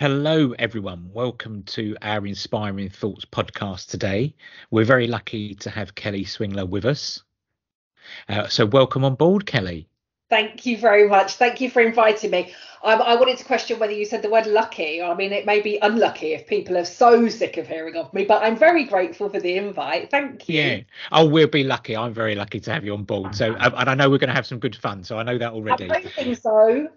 Hello, everyone. Welcome to our Inspiring Thoughts podcast today. We're very lucky to have Kelly Swingler with us. Uh, so, welcome on board, Kelly. Thank you very much. Thank you for inviting me. Um, I wanted to question whether you said the word lucky. I mean, it may be unlucky if people are so sick of hearing of me, but I'm very grateful for the invite. Thank you. Yeah. Oh, we'll be lucky. I'm very lucky to have you on board. So, and I know we're going to have some good fun. So, I know that already. I think so.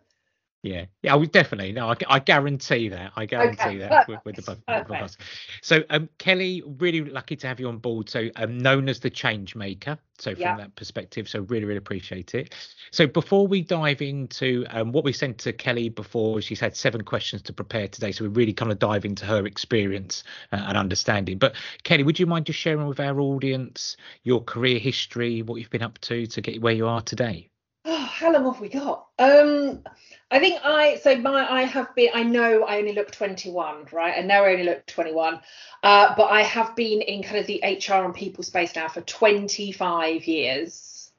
Yeah, yeah, we definitely. No, I, I guarantee that. I guarantee okay, that with, with, the podcast. So, um, Kelly, really lucky to have you on board. So, um, known as the change maker. So, from that perspective, so really, really appreciate it. So, before we dive into um, what we sent to Kelly before, she's had seven questions to prepare today. So, we really kind of dive into her experience uh, and understanding. But, Kelly, would you mind just sharing with our audience your career history, what you've been up to to get where you are today? Oh, how long have we got? Um, I think I so my I have been I know I only look 21, right? I know I only look 21. Uh, but I have been in kind of the HR and people space now for 25 years.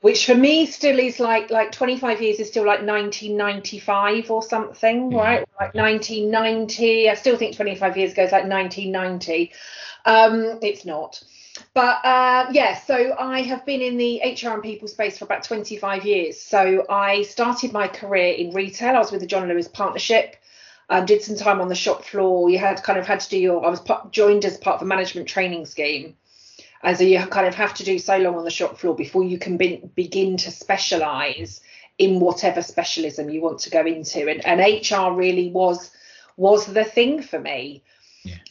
Which for me still is like like 25 years is still like 1995 or something, right? Like 1990. I still think 25 years ago is like 1990. Um, it's not but uh, yeah, so I have been in the HR and people space for about 25 years. So I started my career in retail. I was with the John Lewis Partnership. Um, did some time on the shop floor. You had kind of had to do your. I was part, joined as part of a management training scheme, and so you kind of have to do so long on the shop floor before you can be, begin to specialise in whatever specialism you want to go into. And, and HR really was was the thing for me.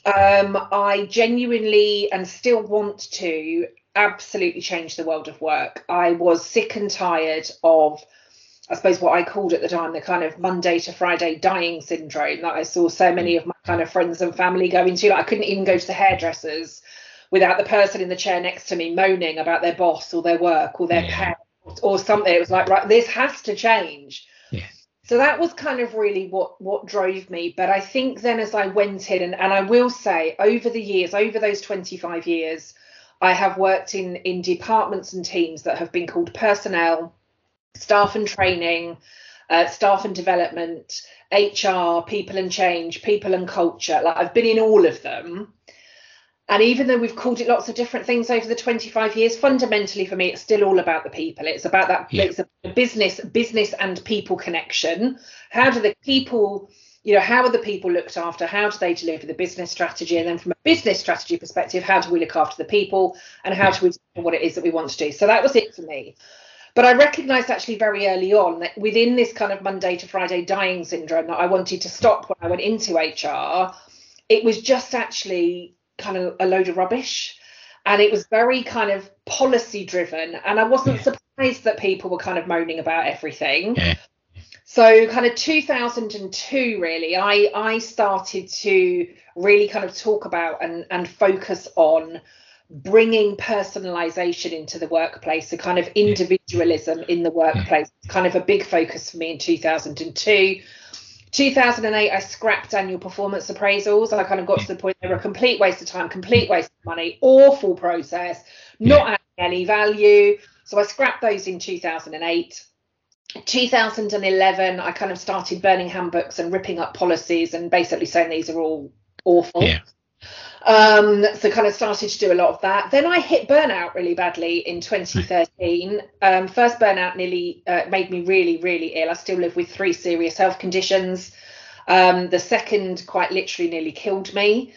Um, I genuinely and still want to absolutely change the world of work. I was sick and tired of, I suppose, what I called at the time the kind of Monday to Friday dying syndrome that I saw so many of my kind of friends and family go into. Like I couldn't even go to the hairdressers without the person in the chair next to me moaning about their boss or their work or their yeah. parents or something. It was like, right, this has to change so that was kind of really what what drove me. But i think then as i went in and, and i will say over the years over those 25 years i have worked in in departments and teams that have been called personnel staff and training uh, staff and development hr people and change people and culture. Like i've been in all of them and even though we've called it lots of different things over the 25 years, fundamentally for me, it's still all about the people. It's about that yeah. it's a business, business and people connection. How do the people, you know, how are the people looked after? How do they deliver the business strategy? And then from a business strategy perspective, how do we look after the people and how do we do what it is that we want to do? So that was it for me. But I recognized actually very early on that within this kind of Monday to Friday dying syndrome that I wanted to stop when I went into HR, it was just actually kind of a load of rubbish. And it was very kind of policy driven. And i wasn't yeah. surprised that people were kind of moaning about everything. Yeah. so kind of 2002 really i i started to really kind of talk about and and focus on bringing personalization into the workplace a kind of individualism in the workplace. Kind of a big focus for me in 2002 2008, I scrapped annual performance appraisals. I kind of got to the point they were a complete waste of time, complete waste of money, awful process, not adding any value. So I scrapped those in 2008. 2011, I kind of started burning handbooks and ripping up policies and basically saying these are all awful. Yeah. Um, so kind of started to do a lot of that. Then I hit burnout really badly in 2013. Um, first burnout nearly uh, made me really, really ill. I still live with three serious health conditions. Um, the second quite literally nearly killed me.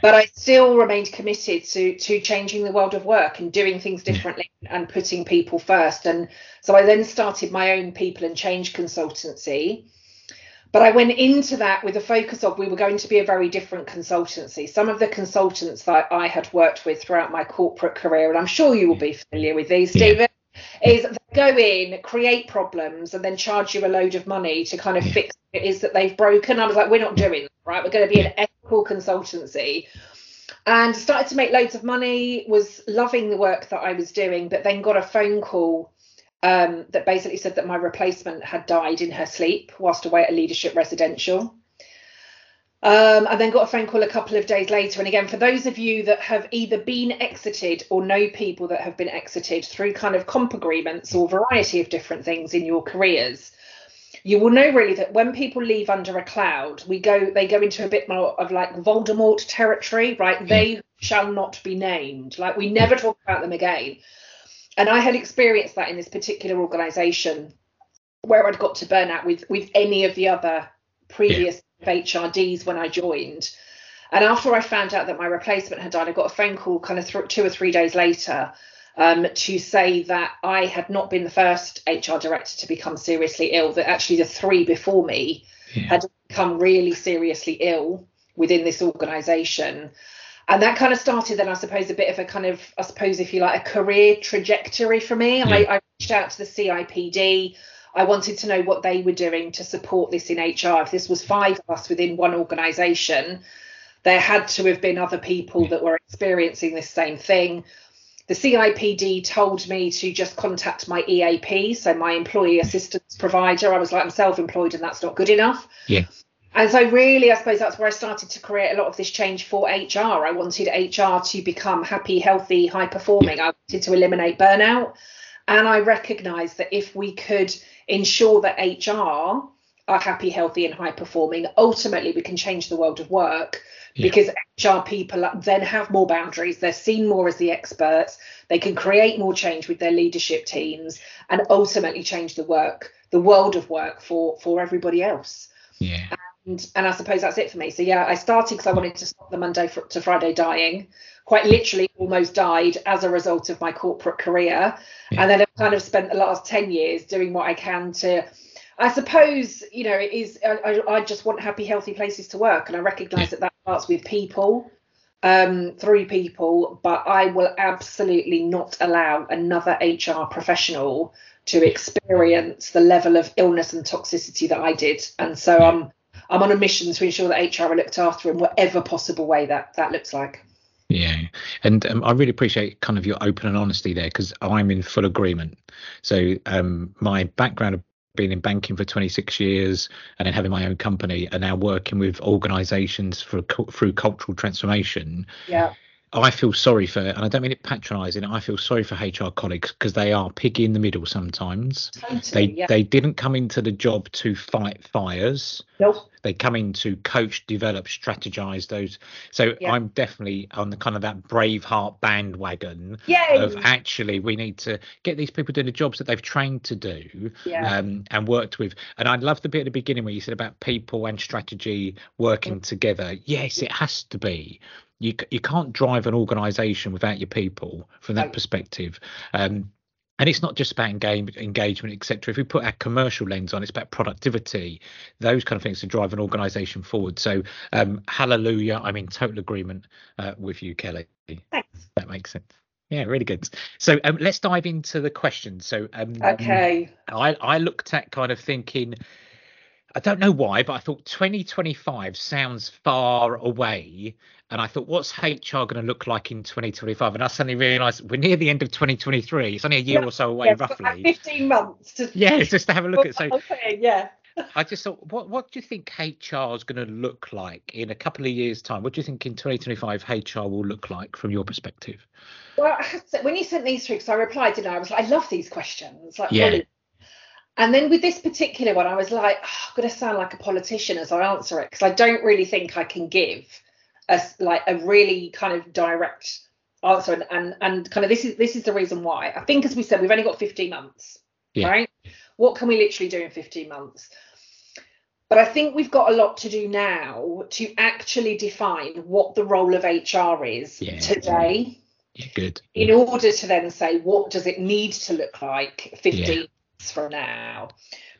But I still remained committed to to changing the world of work and doing things differently and putting people first. And so I then started my own people and change consultancy but I went into that with a focus of we were going to be a very different consultancy. Some of the consultants that I had worked with throughout my corporate career, and I'm sure you will be familiar with these, Stephen, yeah. is they go in, create problems, and then charge you a load of money to kind of fix it is that they've broken. I was like, we're not doing that, right? We're going to be an ethical consultancy. And started to make loads of money, was loving the work that I was doing, but then got a phone call um, that basically said that my replacement had died in her sleep whilst away at a leadership residential. Um, I then got a phone call a couple of days later. And again, for those of you that have either been exited or know people that have been exited through kind of comp agreements or variety of different things in your careers, you will know really that when people leave under a cloud, we go they go into a bit more of like Voldemort territory, right? They shall not be named. Like we never talk about them again. And I had experienced that in this particular organization where I'd got to burnout with with any of the other previous yeah. HRDs when I joined. And after I found out that my replacement had died, I got a phone call kind of th- two or three days later um, to say that I had not been the first HR director to become seriously ill, that actually the three before me yeah. had become really seriously ill within this organization. And that kind of started then, I suppose, a bit of a kind of, I suppose, if you like, a career trajectory for me. Yeah. I, I reached out to the CIPD. I wanted to know what they were doing to support this in HR. If this was five of us within one organisation, there had to have been other people that were experiencing this same thing the CIPD told me to just contact my EAP, so my employee assistance provider. I was like, I'm self-employed and that's not good enough. Yeah. And so really, I suppose that's where I started to create a lot of this change for HR. I wanted HR to become happy, healthy, high performing. I wanted to eliminate burnout. And I recognized that if we could ensure that HR are happy, healthy, and high performing, ultimately we can change the world of work yeah. because HR people then have more boundaries. They're seen more as the experts. They can create more change with their leadership teams and ultimately change the work, the world of work for for everybody else. Yeah. And, and I suppose that's it for me. So yeah, I started because I wanted to stop the Monday to Friday dying. Quite literally, almost died as a result of my corporate career, yeah. and then I've kind of spent the last ten years doing what I can to I suppose you know it is. I, I just want happy, healthy places to work, and I recognise that that starts with people, um, through people. But I will absolutely not allow another HR professional to experience the level of illness and toxicity that I did, and so I'm I'm on a mission to ensure that HR are looked after in whatever possible way that that looks like. Yeah, and um, I really appreciate kind of your open and honesty there because I'm in full agreement. So um, my background been in banking for 26 years and then having my own company and now working with organizations for through cultural transformation yeah I feel sorry for, and I don't mean it patronising. I feel sorry for HR colleagues because they are piggy in the middle sometimes. Totally, they yeah. they didn't come into the job to fight fires. Nope. They come in to coach, develop, strategize those. So yeah. I'm definitely on the kind of that Braveheart bandwagon Yay. of actually we need to get these people doing the jobs that they've trained to do yeah. um, and worked with. And I love the bit at the beginning where you said about people and strategy working mm. together. Yes, it has to be you you can't drive an organization without your people from that perspective. Um, and it's not just about engage, engagement etc if we put our commercial lens on it's about productivity those kind of things to drive an organization forward. So um, hallelujah. I'm in total agreement uh, with you kelly. Thanks. that makes sense. Yeah really good. So um, let's dive into the questions. So um, okay. I i looked at kind of thinking I don't know why, but I thought 2025 sounds far away. And I thought, what's HR going to look like in 2025? And I suddenly realised we're near the end of 2023. It's only a year yeah, or so away, yeah, roughly. 15 months. To... Yeah, just to have a look at. So, okay, yeah. I just thought, what what do you think HR is going to look like in a couple of years' time? What do you think in 2025 HR will look like from your perspective? Well, when you sent these through, because I replied, didn't I? I was like, I love these questions. Like, yeah. Really and then with this particular one, I was like, oh, I'm going to sound like a politician as I answer it because I don't really think I can give a like a really kind of direct answer. And, and and kind of this is this is the reason why. I think, as we said, we've only got 15 months, yeah. right? What can we literally do in 15 months? But I think we've got a lot to do now to actually define what the role of HR is yeah. today. Yeah, good. In order to then say what does it need to look like 15 for now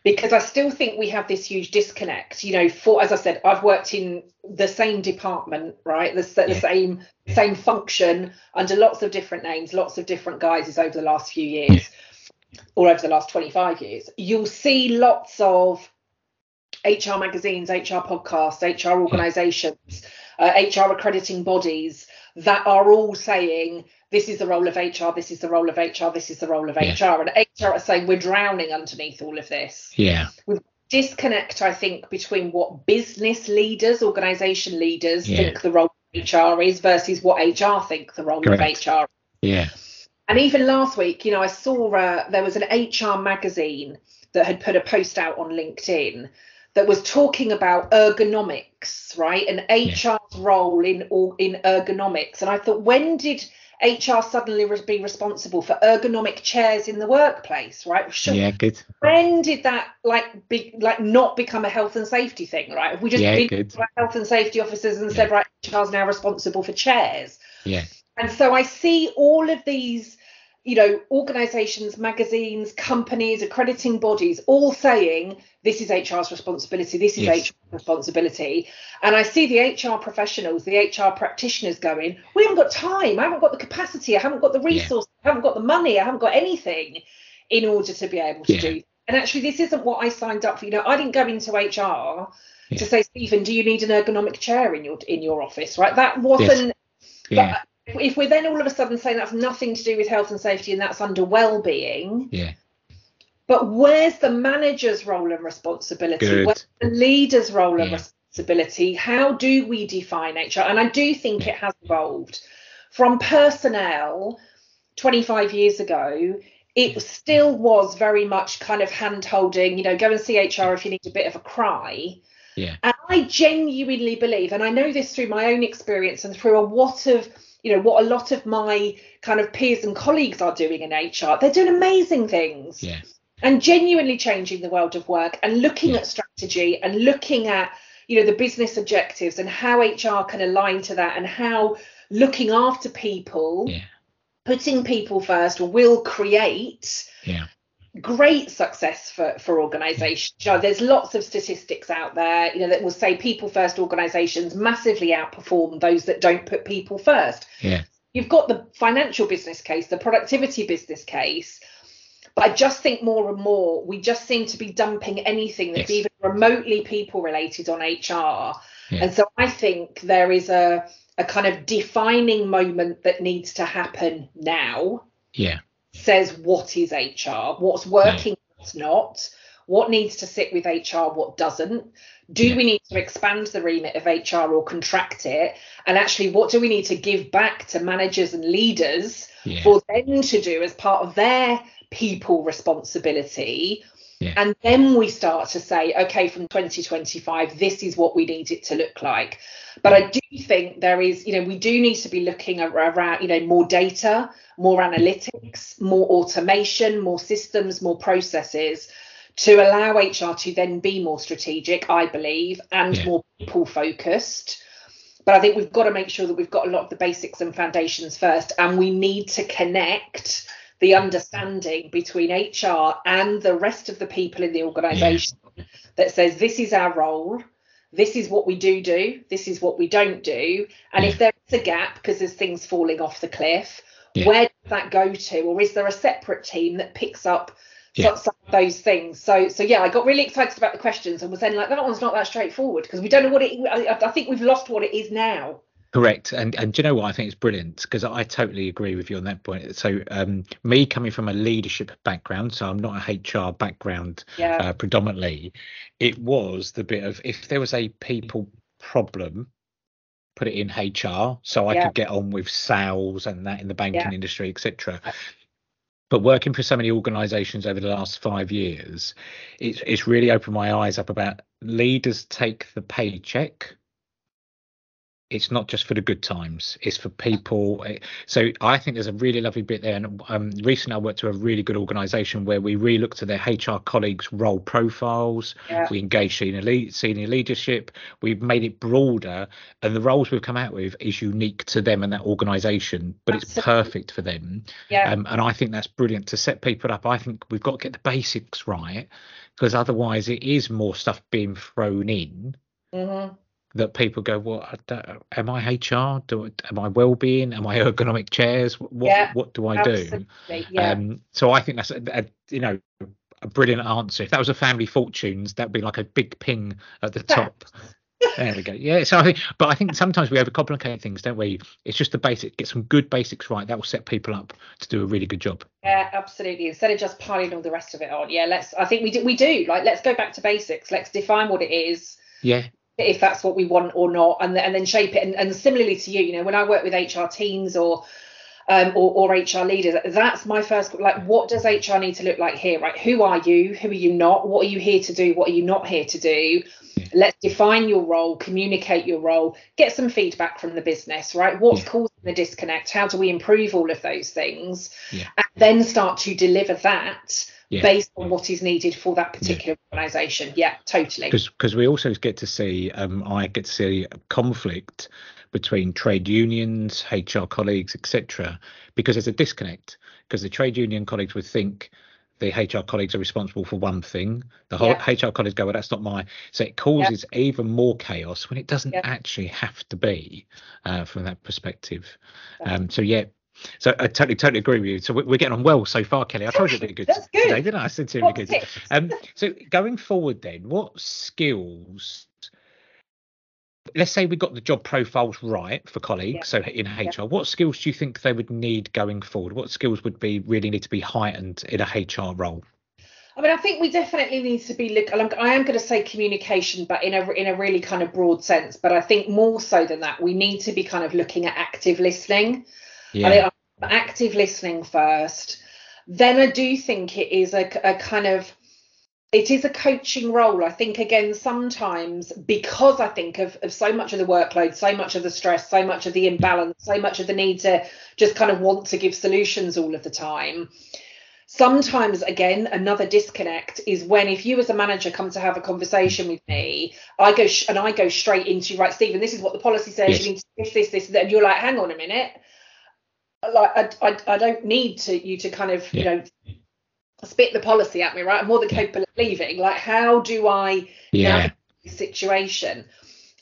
because I still think we have this huge disconnect. You know, for as I said, I've worked in the same department, right? The, the yeah. same same function under lots of different names, lots of different guises over the last few years, or over the last 25 years. You'll see lots of HR magazines, HR podcasts, HR organisations, uh, HR accrediting bodies that are all saying this is the role of HR, this is the role of HR, this is the role of yeah. HR. And HR are saying we're drowning underneath all of this. Yeah. With disconnect, I think, between what business leaders, organization leaders yeah. think the role of HR is versus what HR think the role Correct. of HR. Is. Yeah. And even last week, you know, I saw uh, there was an HR magazine that had put a post out on LinkedIn that was talking about ergonomics, right, and HR's role in in ergonomics. And I thought, when did HR suddenly be responsible for ergonomic chairs in the workplace, right? Should, yeah, good. When did that like be like not become a health and safety thing, right? Have we just yeah, been health and safety officers and yeah. said, right, HR's now responsible for chairs? Yeah. And so I see all of these you know, organizations, magazines, companies, accrediting bodies all saying this is HR's responsibility, this is yes. HR's responsibility. And I see the HR professionals, the HR practitioners going, we haven't got time, I haven't got the capacity, I haven't got the resources, yeah. I haven't got the money, I haven't got anything in order to be able to yeah. do. And actually, this isn't what I signed up for. You know, I didn't go into HR yeah. to say, Stephen, do you need an ergonomic chair in your in your office? Right? That wasn't. Yes. Yeah if we're then all of a sudden saying that's nothing to do with health and safety and that's under well-being yeah. but where's the manager's role and responsibility? Good. where's the leader's role yeah. and responsibility? How do we define hr and i do think yeah. it has evolved. From personnel 25 years ago it still was very much kind of hand holding you know go and see hr if you need a bit of a cry. Yeah. And i genuinely believe and i know this through my own experience and through a lot of you know what a lot of my kind of peers and colleagues are doing in HR. They're doing amazing things. Yeah. And genuinely changing the world of work and looking yeah. at strategy and looking at you know the business objectives and how HR can align to that and how looking after people, yeah. putting people first will create yeah great success for for organizations. You know, there's lots of statistics out there you know that will say people first organizations massively outperform those that don't put people first. Yeah. You've got the financial business case the productivity business case but i just think more and more we just seem to be dumping anything that's yes. even remotely people related on hr yeah. and so i think there is a a kind of defining moment that needs to happen now. Yeah says what is HR, what's working, hmm. what's not, what needs to sit with HR, what doesn't. Do yeah. we need to expand the remit of HR or contract it? And actually, what do we need to give back to managers and leaders yeah. for them to do as part of their people responsibility? Yeah. And then we start to say, okay, from 2025, this is what we need it to look like. But I do think there is, you know, we do need to be looking around, you know, more data, more analytics, more automation, more systems, more processes to allow HR to then be more strategic, I believe, and yeah. more people focused. But I think we've got to make sure that we've got a lot of the basics and foundations first, and we need to connect the understanding between HR and the rest of the people in the organisation yeah. that says this is our role, this is what we do do, this is what we don't do, and yeah. if there's a gap because there's things falling off the cliff, yeah. where does that go to, or is there a separate team that picks up yeah. some of those things? So, so yeah, I got really excited about the questions and was then like, that one's not that straightforward because we don't know what it. I, I think we've lost what it is now. Correct, and and do you know what I think it's brilliant because I totally agree with you on that point. So um, me coming from a leadership background, so I'm not a HR background yeah. uh, predominantly. It was the bit of if there was a people problem, put it in HR, so I yeah. could get on with sales and that in the banking yeah. industry, etc. But working for so many organisations over the last five years, it's it's really opened my eyes up about leaders take the paycheck it's not just for the good times it's for people. So i think there's a really lovely bit there and um, recently i worked to a really good organization where we really looked at their hr colleagues role profiles. Yeah. we engaged senior, lead, senior leadership. We've made it broader and the roles we've come out with is unique to them and that organization but Absolutely. it's perfect for them. Yeah. Um, and i think that's brilliant to set people up. I think we've got to get the basics right because otherwise it is more stuff being thrown in. Mm-hmm that people go, well, am I HR? Do, am I well-being? Am I ergonomic chairs? What yeah, what do I do? Yeah. Um, so I think that's a, a, you know a brilliant answer. If that was a family fortunes, that'd be like a big ping at the top. there we go. Yeah. So I think, but I think sometimes we overcomplicate things, don't we? It's just the basic. Get some good basics right. That will set people up to do a really good job. Yeah, absolutely. Instead of just piling all the rest of it on. Yeah. Let's. I think we do. We do. Like, let's go back to basics. Let's define what it is. Yeah if that's what we want or not and, and then shape it and, and similarly to you you know when i work with hr teams or um, or, or HR leaders. That's my first, like, what does HR need to look like here, right? Who are you? Who are you not? What are you here to do? What are you not here to do? Yeah. Let's define your role, communicate your role, get some feedback from the business, right? What's yeah. causing the disconnect? How do we improve all of those things? Yeah. And then start to deliver that yeah. based on what is needed for that particular yeah. organisation. Yeah, totally. Because we also get to see, um, I get to see conflict between trade unions, HR colleagues, etc. Because there's a disconnect. Because the trade union colleagues would think the HR colleagues are responsible for one thing. The whole yeah. HR colleagues go, well, that's not my. So it causes yeah. even more chaos when it doesn't yeah. actually have to be uh, from that perspective. Um, so yeah, so I totally, totally agree with you. So we're, getting on well so far, Kelly. I told you it'd be good, That's good. today, didn't I? I said to you good. Um, so going forward, then, what skills? Let's say we got the job profiles right for colleagues. Yeah. So in HR, yeah. what skills do you think they would need going forward? What skills would be really need to be heightened in a HR role? I mean, I think we definitely need to be look. I am going to say communication, but in a in a really kind of broad sense. But I think more so than that, we need to be kind of looking at active listening. Yeah. I think active listening first. Then I do think it is a, a kind of it is a coaching role. I think again sometimes because I think of, of so much of the workload, so much of the stress, so much of the imbalance, so much of the need to just kind of want to give solutions all of the time. Sometimes again another disconnect is when if you as a manager come to have a conversation with me, I go sh- and I go straight into right, Stephen. This is what the policy says. Yes. You need to this, this, this, and you're like, hang on a minute like I, I, I don't need to you to kind of yeah. you know spit the policy at me right? I'm more than capable of leaving like how do i yeah. situation?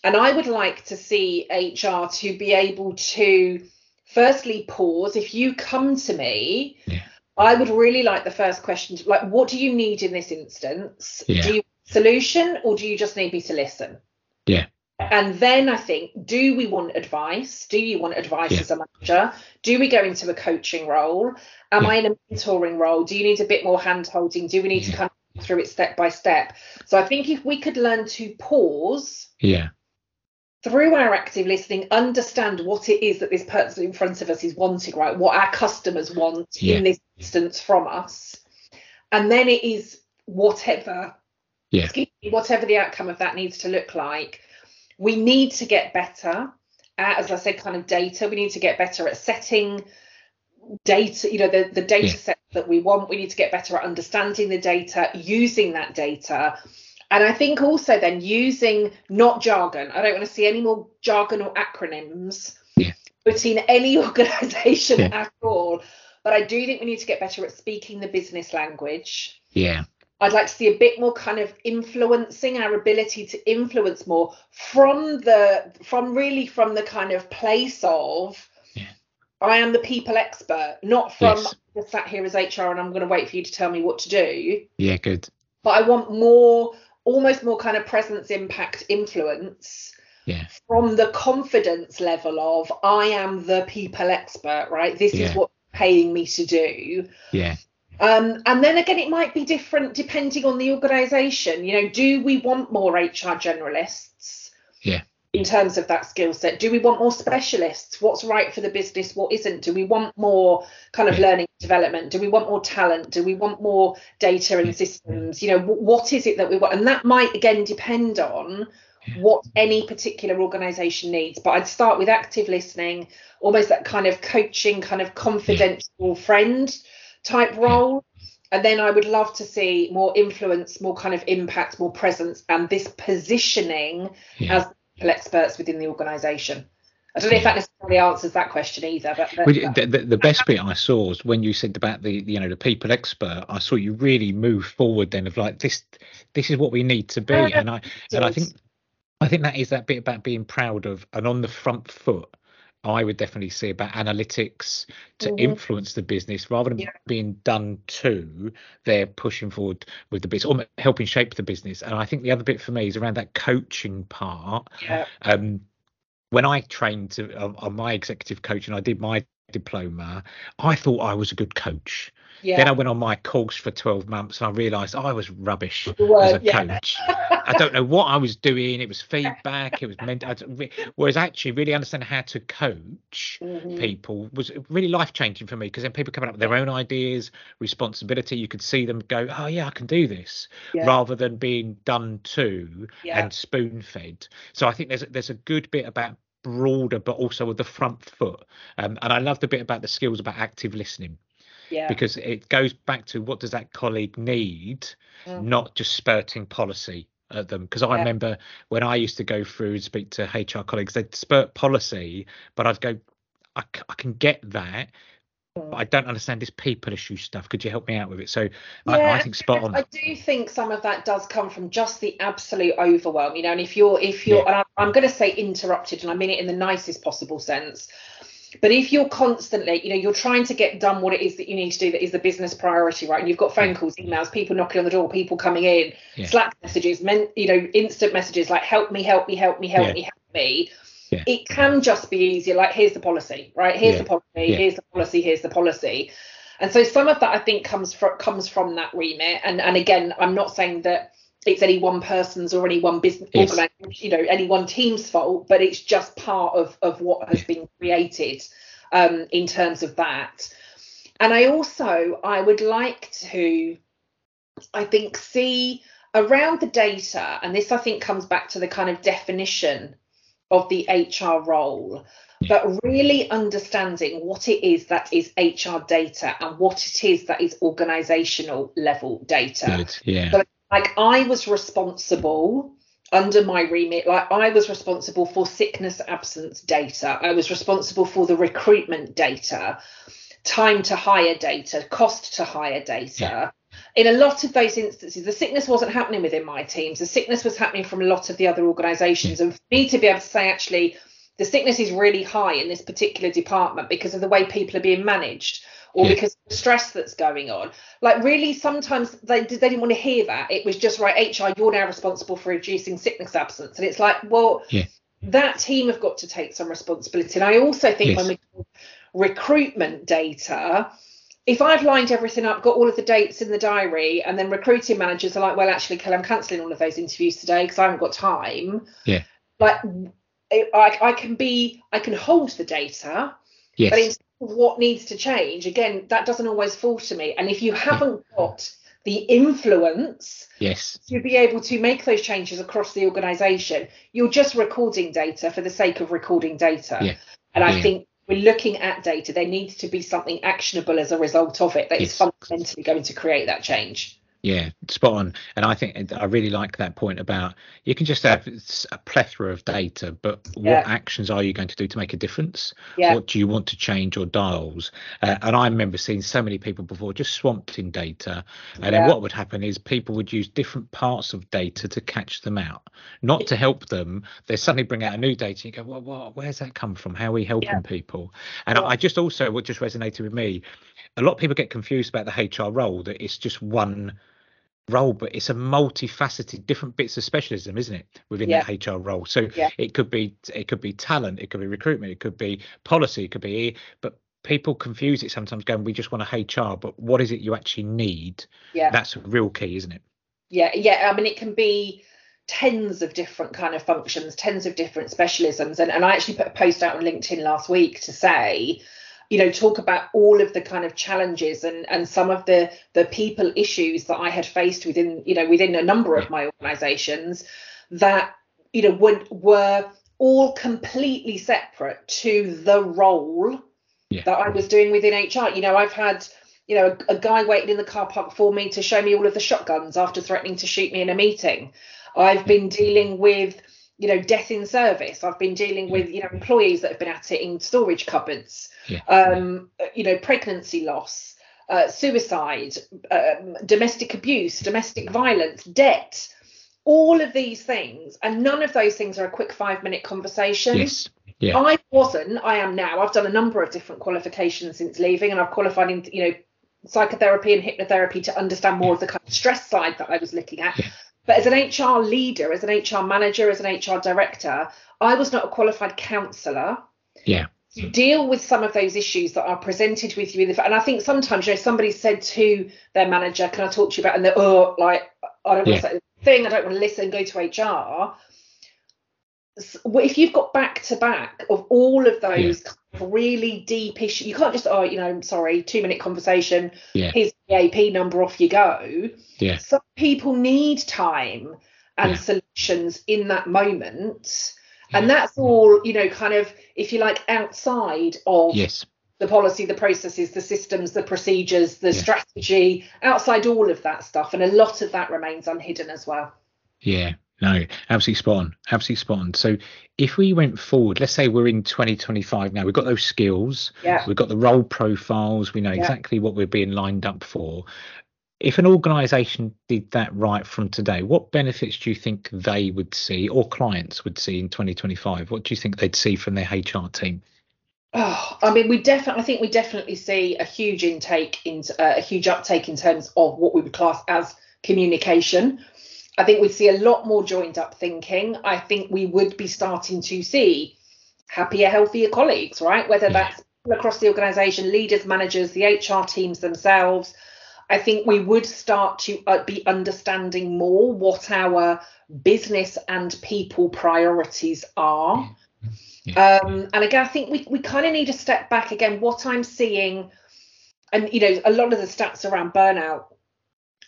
And i would like to see hr to be able to firstly pause. If you come to me yeah. i would really like the first question to, like what do you need in this instance? Yeah. do you solution or do you just need me to listen? Yeah and then I think, do we want advice? Do you want advice yeah. as a manager? Do we go into a coaching role? Am yeah. I in a mentoring role? Do you need a bit more hand holding? Do we need yeah. to kind of through it step by step? So I think if we could learn to pause, yeah, through our active listening, understand what it is that this person in front of us is wanting, right? What our customers want in this instance from us, and then it is whatever, yeah, whatever the outcome of that needs to look like we need to get better at, as I said, kind of data. We need to get better at setting data, you know, the, the data yeah. set that we want. We need to get better at understanding the data, using that data. And I think also then using not jargon. I don't want to see any more jargon or acronyms yeah. between any organization yeah. at all. But I do think we need to get better at speaking the business language. Yeah. I'd like to see a bit more kind of influencing our ability to influence more from the from really from the kind of place of yeah. I am the people expert, not from yes. just sat here as HR and I'm going to wait for you to tell me what to do. Yeah, good. But I want more, almost more kind of presence, impact, influence. Yeah. From the confidence level of I am the people expert, right? This yeah. is what paying me to do. Yeah. Um, and then again, it might be different depending on the organisation. You know, do we want more HR generalists? Yeah. In terms of that skill set, do we want more specialists? What's right for the business? What isn't? Do we want more kind of yeah. learning development? Do we want more talent? Do we want more data and systems? You know, what is it that we want? And that might again depend on what any particular organization needs. But I'd start with active listening, almost that kind of coaching, kind of confidential friend type role. And then I would love to see more influence, more kind of impact, more presence, and this positioning yeah. as experts within the organisation. I don't know if that necessarily answers that question either. But, but the, the, the, best bit I saw was when you said about the you know the people expert. I saw you really move forward then of like this this is what we need to be, and I and I think I think that is that bit about being proud of and on the front foot I would definitely see about analytics to mm-hmm. influence the business rather than yeah. being done to. They're pushing forward with the business or helping shape the business. And I think the other bit for me is around that coaching part. Yeah. Um, when I trained to, on, on my executive coaching, and I did my diploma. I thought I was a good coach. Yeah. Then I went on my course for 12 months and I realised I was rubbish as a yeah. coach. I don't know what I was doing. It was feedback. It was meant. Whereas actually, really understanding how to coach mm-hmm. people was really life changing for me because then people coming up with their own ideas, responsibility. You could see them go, "Oh yeah, I can do this," yeah. rather than being done to and spoon fed. So I think there's there's a good bit about broader, but also with the front foot. Um, and I love the bit about the skills about active listening. Yeah. Because it goes back to what does that colleague need, mm. not just spurting policy at them. Because I yeah. remember when I used to go through and speak to HR colleagues, they'd spurt policy, but I'd go, I, I can get that, but I don't understand this people issue stuff. Could you help me out with it? So yeah, I, I, think spot on. I do think some of that does come from just the absolute overwhelm, you know. And if you're, if you're, yeah. and I, I'm going to say interrupted, and I mean it in the nicest possible sense. But if you're constantly, you know, you're trying to get done what it is that you need to do that is the business priority, right? And you've got phone calls, emails, people knocking on the door, people coming in, yeah. Slack messages, men, you know, instant messages like help me, help me, help me, help me, help me yeah. it can just be easier like here's the policy right here's yeah. the policy yeah. here's the policy here's the policy and so some of that i think comes from comes from that remit and and again i'm not saying that it's any one person's or any one business yes. you know any one team's fault but it's just part of of what has been created um in terms of that and i also i would like to i think see around the data and this i think comes back to the kind of definition of the HR role, but really understanding what it is that is HR data and what it is that is organizational level data. Good. Yeah. So, like I was responsible under my remit, like I was responsible for sickness absence data, I was responsible for the recruitment data, time to hire data, cost to hire data. Yeah in a lot of those instances, the sickness wasn't happening within my teams. The sickness was happening from a lot of the other organisations. And for me to be able to say, actually, the sickness is really high in this particular department because of the way people are being managed or yeah. because of the stress that's going on. Like really, sometimes they they didn't want to hear that. It was just right, HR, you're now responsible for reducing sickness absence, and it's like, well, yeah. that team have got to take some responsibility. And I also think yes. when we recruitment data, if I've lined everything up, got all of the dates in the diary, and then recruiting managers are like, well, actually, Kelly, I'm cancelling all of those interviews today because I haven't got time. Yeah. Like, I, I can be, I can hold the data, yes. but what needs to change, again, that doesn't always fall to me. And if you haven't got the influence yes to be able to make those changes across the organization you're just recording data for the sake of recording data yeah. and i think we're looking at data, there needs to be something actionable as a result of it that yes. is fundamentally going to create that change. Yeah, spot on. And I think I really like that point about you can just have a plethora of data, but yeah. what actions are you going to do to make a difference? Yeah. What do you want to change or dials? Uh, and I remember seeing so many people before just swamped in data. And yeah. then what would happen is people would use different parts of data to catch them out, not to help them. They suddenly bring out a new data. And You go, well, where's that come from? How are we helping people? And I just also, what just resonated with me, a lot of people get confused about the HR role that it's just one role, but it's a multifaceted, different bits of specialism, isn't it, within yeah. that HR role? So yeah. it could be it could be talent, it could be recruitment, it could be policy, it could be, but people confuse it sometimes. Going, we just want a HR, but what is it you actually need? Yeah, that's a real key, isn't it? Yeah, yeah. I mean, it can be tens of different kind of functions, tens of different specialisms, and and I actually put a post out on LinkedIn last week to say you know talk about all of the kind of challenges and and some of the the people issues that I had faced within you know within a number of my organizations that you know were were all completely separate to the role yeah. that I was doing within HR you know I've had you know a, a guy waiting in the car park for me to show me all of the shotguns after threatening to shoot me in a meeting. I've been dealing with you know death in service. I've been dealing with you know employees that have been at it in storage cupboards yeah. um you know pregnancy loss uh, suicide um, domestic abuse domestic violence debt all of these things. And none of those things are a quick five minute conversation. Yes. Yeah. i wasn't i am now. I've done a number of different qualifications since leaving and i've qualified in you know psychotherapy and hypnotherapy to understand more of the kind of stress side that i was looking at. Yeah. But as an HR leader, as an HR manager, as an HR director, I was not a qualified counsellor. Yeah. to deal with some of those issues that are presented with you. in the And I think sometimes, you know, somebody said to their manager, "Can I talk to you about?" And they're, "Oh, like I don't want yeah. to say the thing. I don't want to listen. Go to HR." If you've got back to back of all of those yeah. Really deep issue. you can't just, oh, you know, I'm sorry, two minute conversation. Yeah. Here's the AP number, off you go. Yeah. Some people need time and yeah. solutions in that moment and that's all you know kind of if you like outside of yes the policy the processes the systems the procedures the yeah. strategy outside all of that stuff and a lot of that remains unhidden as well yeah no absolutely spot on absolutely spot on so if we went forward let's say we're in 2025 now we've got those skills yeah. we've got the role profiles we know yeah. exactly what we're being lined up for if an organization did that right from today, what benefits do you think they would see or clients would see in 2025? What do you think they'd see from their HR team? Oh, I mean, we definitely, I think we definitely see a huge intake in uh, a huge uptake in terms of what we would class as communication. I think we'd see a lot more joined up thinking. I think we would be starting to see happier, healthier colleagues, right? Whether that's across the organization, leaders, managers, the HR teams themselves, I think we would start to uh, be understanding more what our business and people priorities are. Yeah. Um, and again, I think we, we kind of need to step back again. What I'm seeing, and you know, a lot of the stats around burnout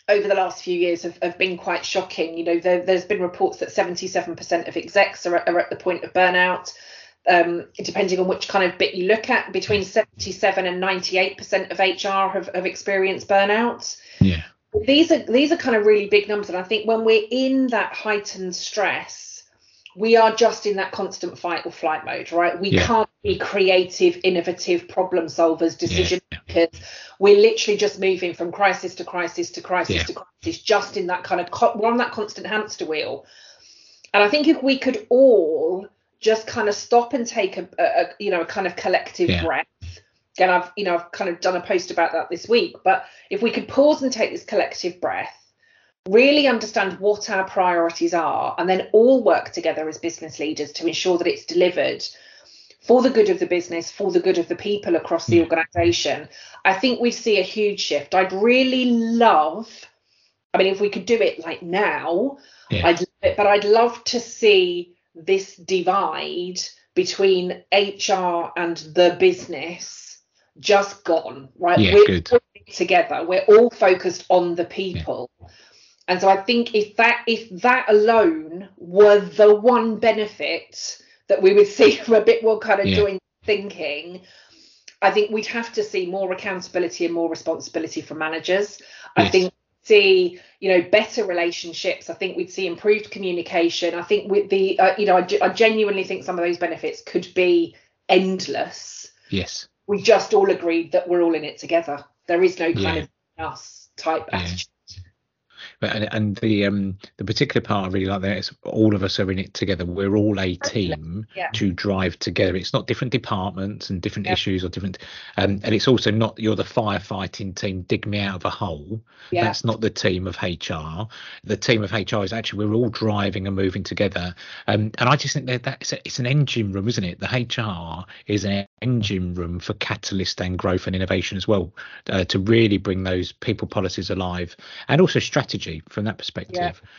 over the last few years have, have been quite shocking. You know, there, has been reports that 77% of execs are, are at the point of burnout um, depending on which kind of bit you look at, between 77 and 98% of HR have, have experienced burnout. Yeah. These are these are kind of really big numbers, and I think when we're in that heightened stress, we are just in that constant fight or flight mode, right? We yeah. can't be creative, innovative problem solvers, decision yeah. makers. We're literally just moving from crisis to crisis to crisis yeah. to crisis, just in that kind of we're on that constant hamster wheel. And I think if we could all just kind of stop and take a, a you know a kind of collective breath and i've you know i've kind of done a post about that this week but if we could pause and take this collective breath really understand what our priorities are and then all work together as business leaders to ensure that it's delivered for the good of the business for the good of the people across the mm. organization i think we see a huge shift i'd really love i mean if we could do it like now yeah. i'd but i'd love to see this divide between HR and the business just gone, right? Yeah, We're good. together. We're all focused on the people. Yeah. And so I think if that if that alone were the one benefit that we would see from a bit more kind of yeah. joint thinking, I think we'd have to see more accountability and more responsibility from managers. Yes. I think see you know better relationships i think we'd see improved communication i think with the uh, you know I, I, genuinely think some of those benefits could be endless yes we just all agreed that we're all in it together there is no kind yeah. of us type yeah. attitude but and, and the um the particular part I really like there is all of us are in it together. We're all a team yeah. to drive together. It's not different departments and different yeah. issues or different um and it's also not you're the firefighting team, dig me out of a hole. Yeah. That's not the team of HR. The team of HR is actually we're all driving and moving together. Um and I just think that that's a, it's an engine room, isn't it? The HR is an engine room for catalyst and growth and innovation as well uh, to really bring those people policies alive and also strategy from that perspective. Yeah.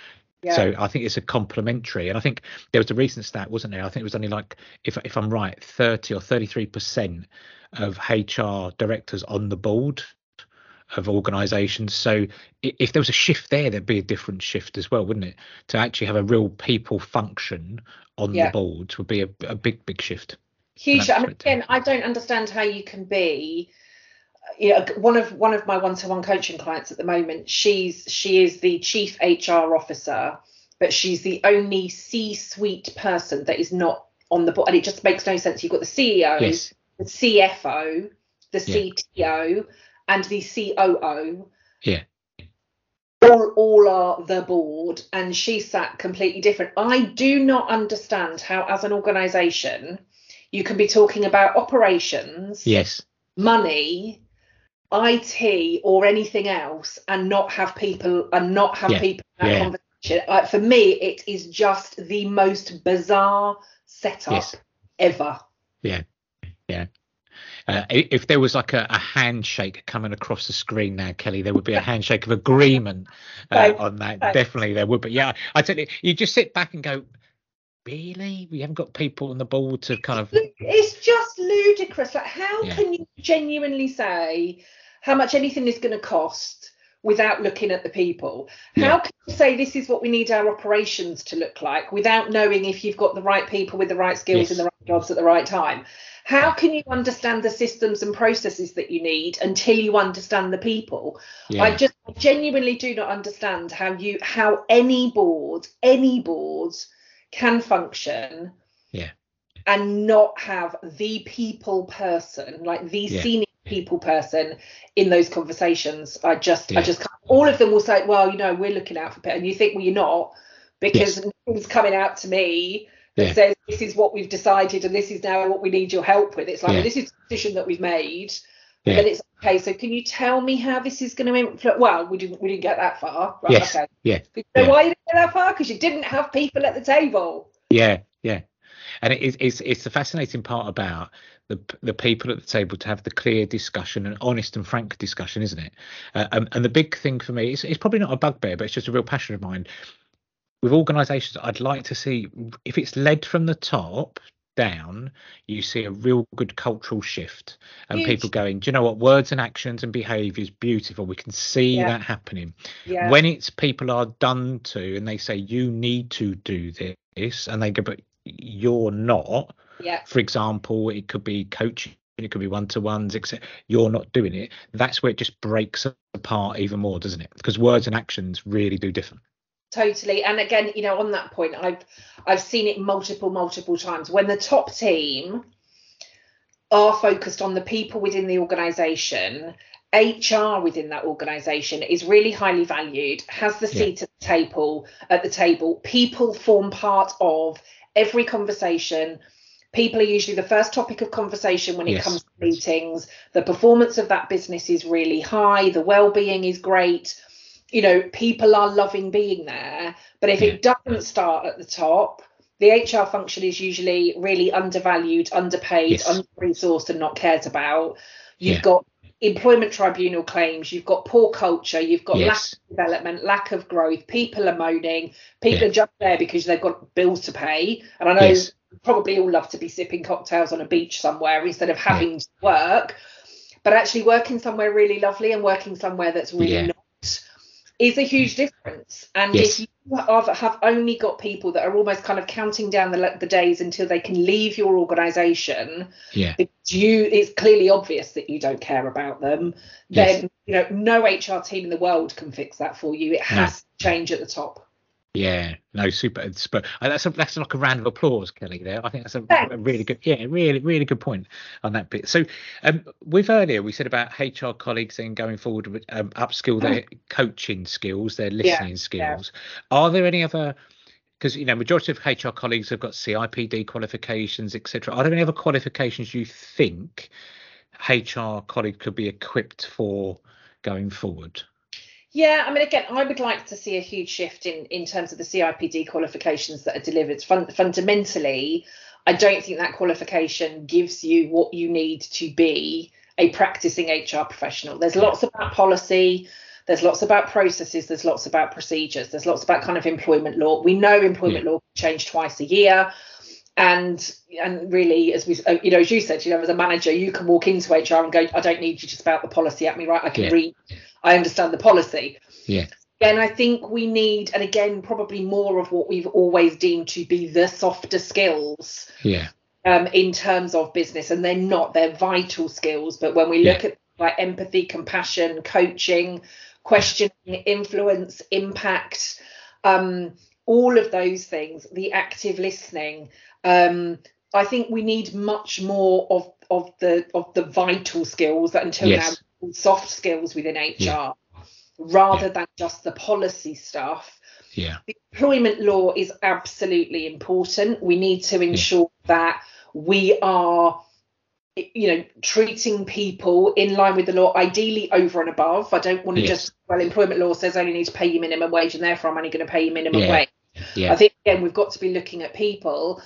Yeah. So I think it's a complementary, and I think there was a recent stat, wasn't there? I think it was only like, if if I'm right, 30 or 33 percent of HR directors on the board of organisations. So if there was a shift there, there'd be a different shift as well, wouldn't it? To actually have a real people function on yeah. the boards would be a, a big, big shift. Huge. I mean, again, I don't understand how you can be you know, one of one of my one-to-one coaching clients at the moment, she's she is the chief HR officer, but she's the only C-suite person that is not on the board, and it just makes no sense. You've got the CEO, yes. the CFO, the yeah. CTO, and the COO. Yeah. All, all are the board, and she sat completely different. I do not understand how, as an organisation, you can be talking about operations, yes, money, IT or anything else and not have people and not have yeah. people in that yeah. conversation. Uh, for me, it is just the most bizarre setup yes. ever. Yeah. Yeah. Uh, if there was like a, a, handshake coming across the screen now, Kelly, there would be a handshake of agreement uh, on that. Definitely, there would. But yeah, I tell you, you just sit back and go, really? We haven't got people on the board to kind of. It's just ludicrous. Like, how yeah. can you genuinely say how much anything is going to cost without looking at the people? Yeah. How can you say this is what we need our operations to look like without knowing if you've got the right people with the right skills yes. in the right jobs at the right time? How can you understand the systems and processes that you need until you understand the people? Yeah. I just genuinely do not understand how you how any board, any boards can function yeah and not have the people person like the yeah. senior people person in those conversations i just yeah. i just can't. all of them will say well you know we're looking out for people and you think well you're not because yes. nothing's coming out to me that yeah. says this is what we've decided and this is now what we need your help with it's like well, this is the decision that we've made yeah. Then it's okay. So can you tell me how this is going to influence? Well, we didn't we didn't get that far. Right, yes. Okay. Yeah. So yeah. why you didn't get that far? Because you didn't have people at the table. Yeah. Yeah. And it, it's it's the fascinating part about the the people at the table to have the clear discussion and honest and frank discussion, isn't it? Uh, and, and the big thing for me is it's probably not a bugbear, but it's just a real passion of mine. With organisations, I'd like to see if it's led from the top down, you see a real good cultural shift and Huge. people going, do you know what? Words and actions and behaviours, beautiful. We can see yeah. that happening. Yeah. When it's people are done to and they say, you need to do this, and they go, but you're not. Yeah. For example, it could be coaching. It could be one to ones, except you're not doing it. That's where it just breaks apart even more, doesn't it? Because words and actions really do differ totally. And again you know on that point i've i've seen it multiple multiple times. When the top team are focused on the people within the organization hr within that organization is really highly valued has the seat yeah. at the table at the table. People form part of every conversation. People are usually the first topic of conversation when it yes. comes to meetings. The performance of that business is really high. The well-being is great you know people are loving being there but if it doesn't start at the top the hr function is usually really undervalued underpaid yes. under resourced and not cared about you've yeah. got employment tribunal claims you've got poor culture you've got yes. lack of development lack of growth people are moaning people yeah. are just there because they've got bills to pay and i know yes. probably all love to be sipping cocktails on a beach somewhere instead of having yeah. to work but actually working somewhere really lovely and working somewhere that's really not is a huge mm. difference. And yes. if you have, have, only got people that are almost kind of counting down the, the days until they can leave your organisation, yeah, you it's clearly obvious that you don't care about them. Then yes. you know no HR team in the world can fix that for you. It has no. to change at the top. Yeah, no, super. super. Uh, that's a, that's like a round of applause, Kelly. There, I think that's a, a, really good, yeah, really, really good point on that bit. So, um, with earlier we said about HR colleagues and going forward with um, upskill their mm. coaching skills, their listening yeah, skills. Yeah. Are there any other? Because you know, majority of HR colleagues have got CIPD qualifications, etc. Are there any other qualifications you think HR colleagues could be equipped for going forward? Yeah, I mean, again, I would like to see a huge shift in in terms of the CIPD qualifications that are delivered. Fun- fundamentally, I don't think that qualification gives you what you need to be a practicing HR professional. There's lots about policy, there's lots about processes, there's lots about procedures, there's lots about kind of employment law. We know employment yeah. law can change twice a year. And and really, as we uh, you know, as you said, you know, as a manager, you can walk into HR and go, I don't need you to spout the policy at me, right? I can yeah. read I understand the policy. Yeah. And I think we need, and again, probably more of what we've always deemed to be the softer skills. Yeah. Um, in terms of business, and they're not, they're vital skills. But when we look yeah. at like empathy, compassion, coaching, questioning, influence, impact, um, all of those things, the active listening, um, I think we need much more of of the of the vital skills that until yes. now soft skills within HR yeah. rather yeah. than just the policy stuff. Yeah. The employment law is absolutely important. We need to ensure yeah. that we are you know treating people in line with the law ideally over and above i don't want to yes. just well employment law says I only need to pay you minimum wage and therefore i'm only going to pay you minimum wage yeah. i think again we've got to be looking at people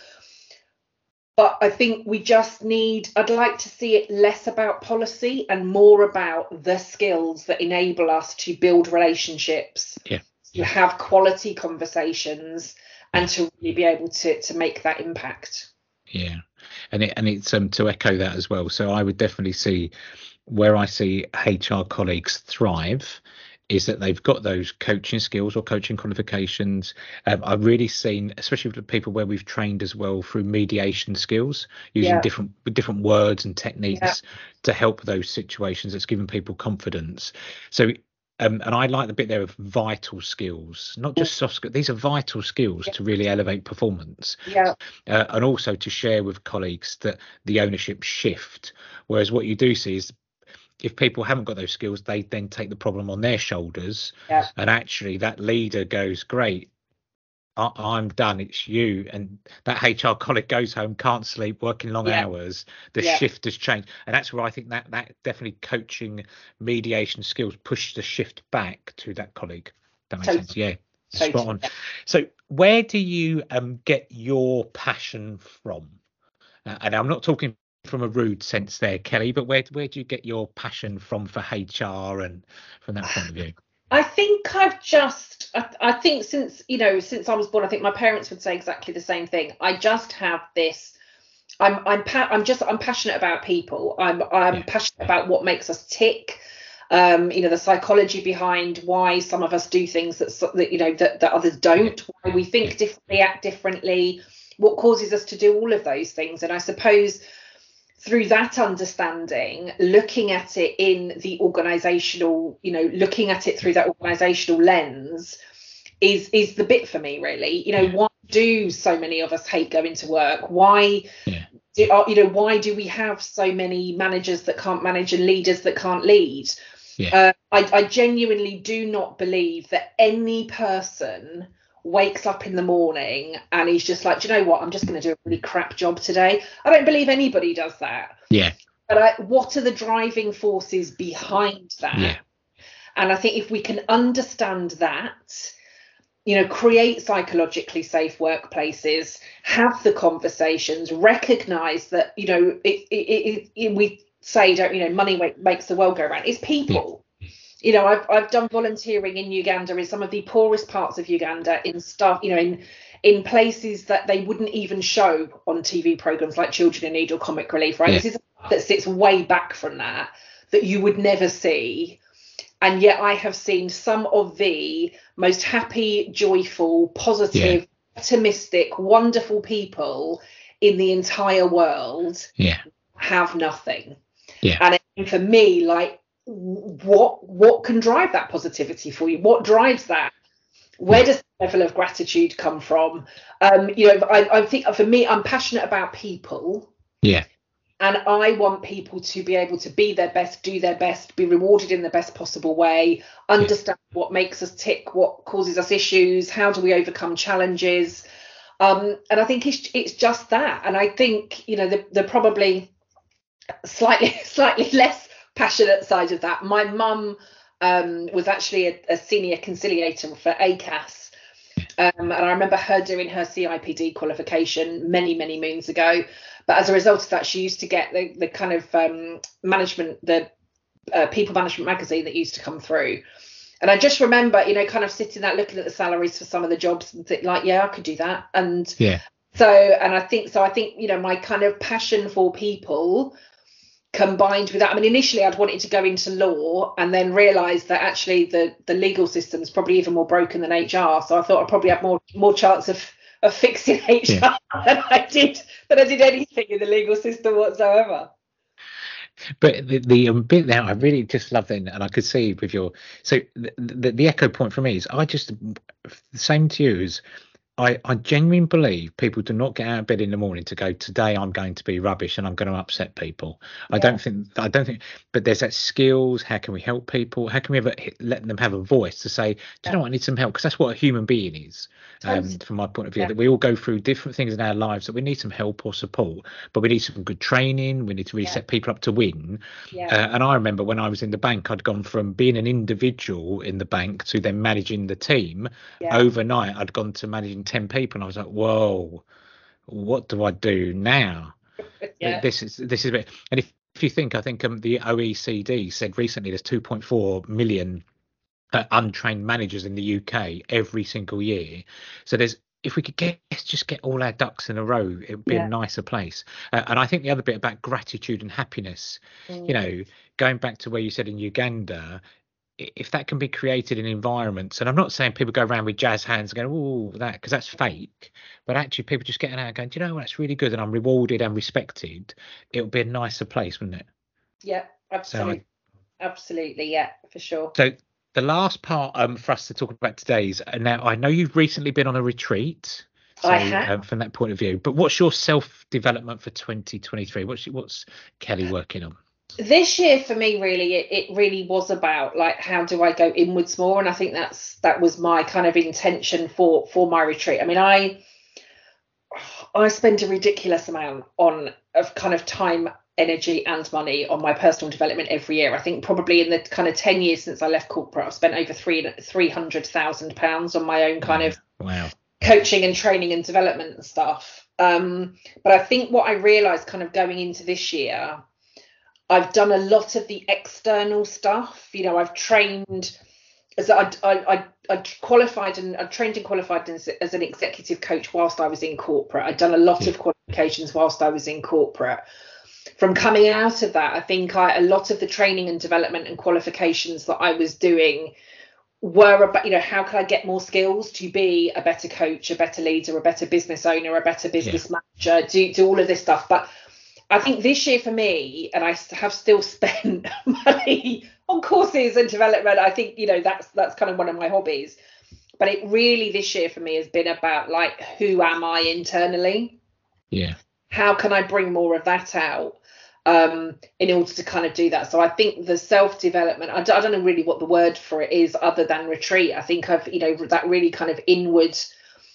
but I think we just need, I'd like to see it less about policy and more about the skills that enable us to build relationships, yeah. to have quality conversations, and to really be able to, to make that impact. Yeah. And it, and it's um to echo that as well. So I would definitely see where I see HR colleagues thrive is that they've got those coaching skills or coaching qualifications. Um, I've really seen, especially with people where we've trained as well through mediation skills, using yeah. different different words and techniques yeah. to help those situations. It's given people confidence. So. Um, and I like the bit there of vital skills, not just soft skills. These are vital skills yeah. to really elevate performance. Yeah. Uh, and also to share with colleagues that the ownership shift. Whereas what you do see is if people haven't got those skills, they then take the problem on their shoulders. Yeah. And actually, that leader goes, Great, I- am done. It's you. And that HR colleague goes home, can't sleep, working long yeah. hours. The yeah. shift has changed. And that's where I think that, that definitely coaching mediation skills push the shift back to that colleague. That makes totally. sense. Yeah. Totally. Spot on. So, where do you um, get your passion from? Uh, and I'm not talking from a rude sense there, Kelly, but where where do you get your passion from for HR and from that point of view? I think I've just I, I, think since you know since I was born, I think my parents would say exactly the same thing. I just have this. I'm I'm pa- I'm just I'm passionate about people. I'm I'm yeah. passionate about what makes us tick. Um, you know the psychology behind why some of us do things that, that you know that, that others don't. Why we think differently, act differently. What causes us to do all of those things? And I suppose through that understanding, looking at it in the organizational, you know, looking at it through that organizational lens is is the bit for me really. You know, why do so many of us hate going to work? Why yeah. do uh, you know why do we have so many managers that can't manage and leaders that can't lead? Yeah. Uh, I, I genuinely do not believe that any person wakes up in the morning and he's just like, do you know what? I'm just going to do a really crap job today. I don't believe anybody does that. Yeah. But I, what are the driving forces behind that? Yeah. And I think if we can understand that, you know, create psychologically safe workplaces, have the conversations, recognize that, you know, it, it, it, it we say, don't, you know, money makes the world go round. It's people. You know, I've I've done volunteering in Uganda in some of the poorest parts of Uganda in stuff, you know, in in places that they wouldn't even show on TV programs like Children in Need or Comic Relief, right? Yeah. This is that sits way back from that that you would never see. And yet I have seen some of the most happy, joyful, positive, yeah. optimistic, wonderful people in the entire world yeah. have nothing. Yeah. And for me, like what what can drive that positivity for you? What drives that? Where does the level of gratitude come from? Um you know I, I think for me i'm passionate about people. Yeah. And i want people to be able to be their best do their best be rewarded in the best possible way understand yeah. what makes us tick what causes us issues how do we overcome challenges. Um and i think it's it's just that. And i think you know the, the probably slightly slightly less passionate side of that. My mum um, was actually a, a, senior conciliator for ACAS. Um, and I remember her doing her CIPD qualification many, many moons ago. But as a result of that, she used to get the, the kind of um, management, the uh, people management magazine that used to come through. And I just remember, you know, kind of sitting there looking at the salaries for some of the jobs and think like, yeah, I could do that. And yeah. So, and I think so. I think you know my kind of passion for people combined with that. I mean, initially I'd wanted to go into law and then realised that actually the the legal system is probably even more broken than HR. So I thought I'd probably have more more chance of of fixing HR yeah. than I did than I did anything in the legal system whatsoever. But the, the um, bit now, I really just love that, and I could see with your so the, the, the echo point for me is I just the same to you is I, I genuinely believe people do not get out of bed in the morning to go today i'm going to be rubbish and i'm going to upset people. Yeah. i don't think i don't think but there's that skills how can we help people? How can we ever let them have a voice to say do you know what i need some help? Because that's what a human being is um, from my point of view yeah. that we all go through different things in our lives that we need some help or support but we need some good training we need to really set people up to win. Uh, and i remember when i was in the bank i'd gone from being an individual in the bank to then managing the team overnight. I'd gone to managing 10 people and i was like whoa what do I do now? yeah. This is this is a bit. And if, if you think, I think um, the OECD said recently there's 2.4 million uh, untrained managers in the UK every single year. So there's if we could get just get all our ducks in a row, it would be yeah. a nicer place. Uh, and I think the other bit about gratitude and happiness, mm. you know, going back to where you said in Uganda, if that can be created in environments, and I'm not saying people go around with jazz hands and go, oh, that, because that's fake, but actually people just getting out going, do you know what, that's really good and I'm rewarded and respected, it would be a nicer place, wouldn't it? Yeah, absolutely. So I, absolutely, yeah, for sure. So the last part um, for us to talk about today is uh, now I know you've recently been on a retreat. So, I have. Um, from that point of view, but what's your self development for 2023? What's what's Kelly working on? This year for me really it, it really was about like how do i go inwards more? And i think that's that was my kind of intention for for my retreat. I mean i i spend a ridiculous amount on of kind of time energy and money on my personal development every year. I think probably in the kind of 10 years since i left corporate i've spent over three 300000 pounds on my own kind of wow. coaching and training and development and stuff. Um, but i think what i realized kind of going into this year I've done a lot of the external stuff. You know, I've trained as I, I, I, qualified and I trained and qualified as, as, an executive coach whilst I was in corporate. I'd done a lot of qualifications whilst I was in corporate. From coming out of that, I think I, a lot of the training and development and qualifications that I was doing were about, you know, how can I get more skills to be a better coach, a better leader, a better business owner, a better business yeah. manager, do, do all of this stuff. But I think this year for me, and I have still spent money on courses and development. I think you know that's that's kind of one of my hobbies. But it really this year for me has been about like who am I internally? Yeah. How can I bring more of that out um, in order to kind of do that? So I think the self development. I, I don't know really what the word for it is other than retreat. I think I've you know that really kind of inward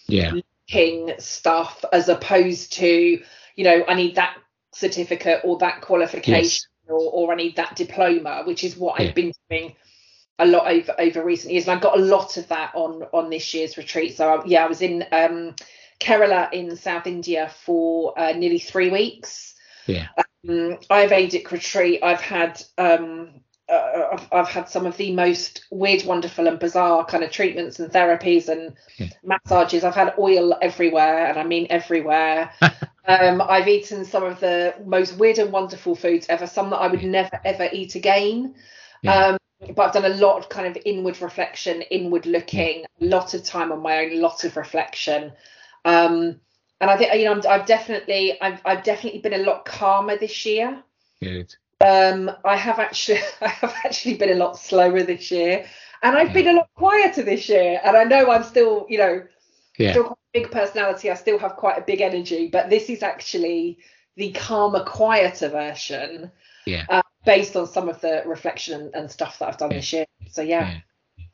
yeah looking stuff as opposed to you know I need that certificate or that qualification yes. or, or I need that diploma, which is what yeah. I've been doing a lot over over recent years. And I got a lot of that on on this year's retreat. So I, yeah, I was in um, Kerala in South India for uh, nearly three weeks. Yeah. Um, Ayurvedic retreat. I've had um, uh, I've, I've, had some of the most weird, wonderful, and bizarre kind of treatments and therapies and yeah. massages. I've had oil everywhere, and I mean everywhere. um, I've eaten some of the most weird and wonderful foods ever, some that I would never ever eat again. Yeah. Um, but I've done a lot of kind of inward reflection, inward looking, a lot of time on my own, a lot of reflection. Um, and I think you know i have definitely I've, I've definitely been a lot calmer this year. Good. Um, I have actually I have actually been a lot slower this year, and I've been a lot quieter this year. And I know I'm still, you know, yeah. still big personality. I still have quite a big energy, but this is actually the calmer, quieter version. Yeah. Uh, based on some of the reflection and, stuff that I've done yeah. this year. So yeah. yeah.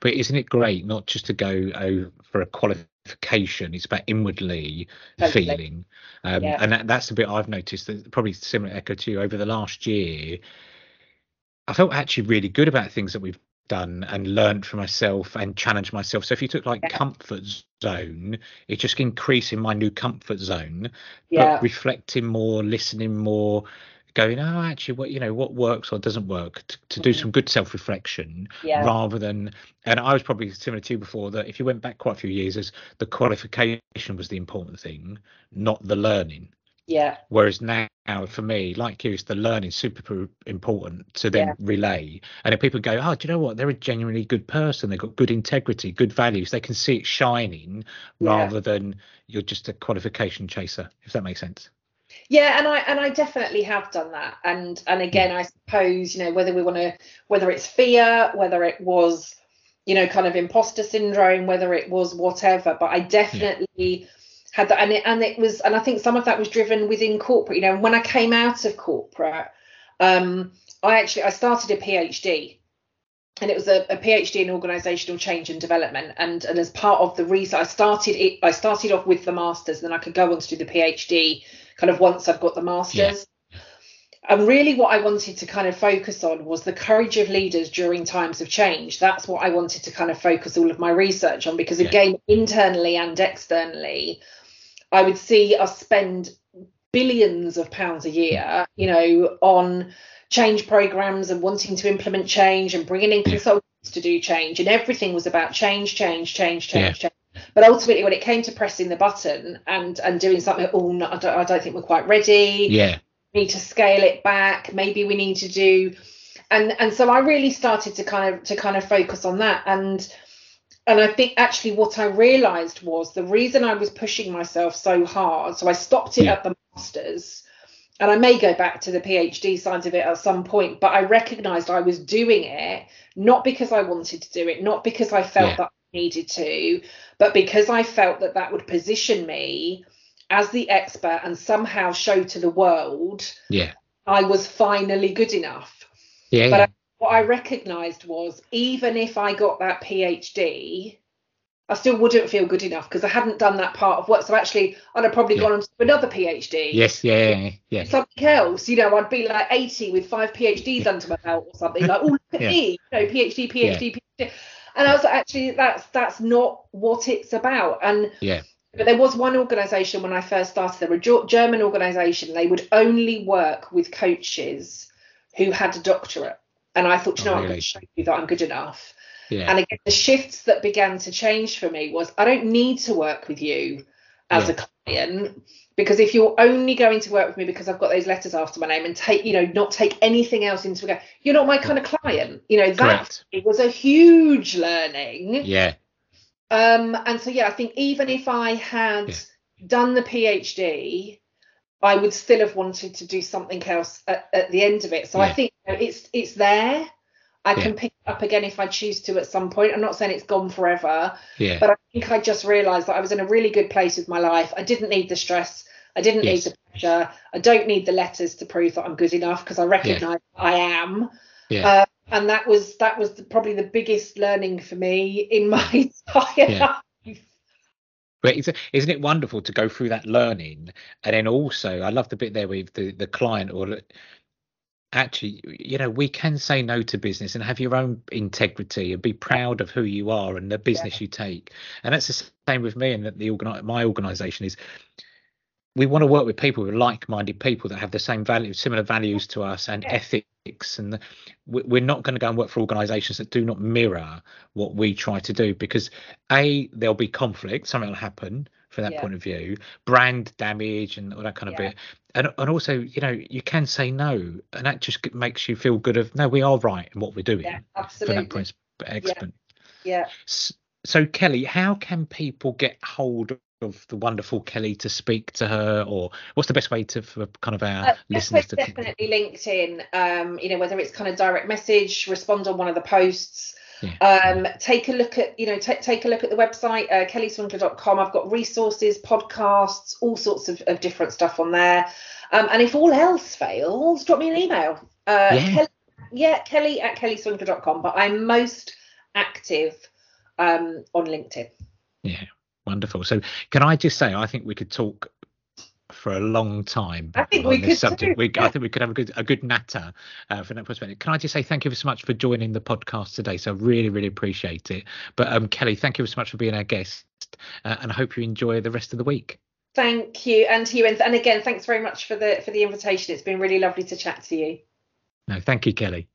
But isn't it great not just to go oh, for a qualification? It's about inwardly totally. feeling, um, yeah. and that, that's the bit I've noticed. That probably similar echo to you over the last year. I felt actually really good about things that we've done and learned for myself and challenged myself. So if you took like yeah. comfort zone, it's just increasing my new comfort zone, yeah. but reflecting more, listening more, going, oh, actually, what you know, what works or doesn't work, to, to do mm-hmm. some good self-reflection, yeah. rather than. And I was probably similar to you before that if you went back quite a few years, as the qualification was the important thing, not the learning. Yeah. Whereas now, for me, like you, it's the learning super important to then yeah. relay. And if people go, oh, do you know what? They're a genuinely good person. They've got good integrity, good values. They can see it shining yeah. rather than you're just a qualification chaser, if that makes sense yeah and i and i definitely have done that and and hmm. again i suppose you know whether we want to whether it's fear whether it was you know kind of imposter syndrome whether it was whatever but i definitely yeah. Had that and it and it was and i think some of that was driven within corporate you know when i came out of corporate um i actually i started a phd and it was a, a, PhD in organizational change and development. And, and as part of the reason I started it, I started off with the masters, and then I could go on to do the PhD kind of once I've got the masters. Yeah. And really, what I wanted to kind of focus on was the courage of leaders during times of change. That's what I wanted to kind of focus all of my research on because, again, yeah. internally and externally, I would see us spend billions of pounds a year, you know, on change programs and wanting to implement change and bringing in consultants to do change, and everything was about change, change, change, change, yeah. change. But ultimately, when it came to pressing the button and and doing something, oh, no, I, don't, I don't think we're quite ready. Yeah, we need to scale it back. Maybe we need to do, and and so I really started to kind of to kind of focus on that and and I think actually what I realized was the reason I was pushing myself so hard. So I stopped it yeah. at the masters, and I may go back to the PhD side of it at some point, but I recognized I was doing it not because I wanted to do it, not because I felt yeah. that I needed to, but because I felt that that would position me as the expert and somehow show to the world yeah I was finally good enough. Yeah. But. I, what I recognized was even if I got that PhD, I still wouldn't feel good enough because I hadn't done that part of work. So actually, I'd have probably yeah. gone on to another PhD. Yes, yeah, yeah, yeah. Something else, you know, I'd be like 80 with five PhDs under my belt or something. Like, oh, look at me, you know, PhD, PhD. PhD. And I was like, actually, that's that's not what it's about. And yeah. But there was one organisation when I first started. There were a German organisation. They would only work with coaches who had a doctorate. And I thought, you know, oh, really? I'm going to show you that I'm good enough. Yeah. And again, the shifts that began to change for me was I don't need to work with you as yeah. a client because if you're only going to work with me because I've got those letters after my name and take, you know, not take anything else into account, you're not my kind of client. You know, that it was a huge learning. Yeah. Um, and so yeah, I think even if I had yeah. done the PhD, I would still have wanted to do something else at, at the end of it. So yeah. I think it's it's there. I yeah. can pick it up again if I choose to at some point. I'm not saying it's gone forever, yeah. but I think I just realised that I was in a really good place with my life. I didn't need the stress. I didn't yes. need the pressure. I don't need the letters to prove that I'm good enough because I recognise yeah. I am. Yeah. Uh, and that was that was the, probably the biggest learning for me in my entire yeah. life. But isn't it wonderful to go through that learning, and then also I love the bit there with the the client or actually you know we can say no to business and have your own integrity and be proud of who you are and the business yeah. you take and that's the same with me and that the organi- my organization is we want to work with people with like-minded people that have the same values similar values to us and yeah. ethics and the, we're not going to go and work for organizations that do not mirror what we try to do because a there'll be conflict something will happen from that yeah. point of view brand damage and all that kind of bit and and also you know you can say no and that just makes you feel good of no we are right in what we're doing yeah, absolutely. from that point excellent yeah, yeah. So, so kelly how can people get hold of the wonderful Kelly to speak to her, or what's the best way to for kind of our uh, listeners to definitely LinkedIn. Um, you know, whether it's kind of direct message, respond on one of the posts. Yeah. Um, take a look at you know t- take a look at the website uh, kellyswingler.com. I've got resources, podcasts, all sorts of, of different stuff on there. Um, and if all else fails, drop me an email. Uh, yeah. Kelly, yeah, Kelly at kellyswingler.com. But I'm most active um, on LinkedIn. Yeah. Wonderful. So, can I just say, I think we could talk for a long time I think on we this could subject. We, I think we could have a good a good natter uh, from that perspective. Can I just say thank you so much for joining the podcast today? So, I really, really appreciate it. But um, Kelly, thank you so much for being our guest, uh, and I hope you enjoy the rest of the week. Thank you, and to you, and, and again, thanks very much for the for the invitation. It's been really lovely to chat to you. No, thank you, Kelly.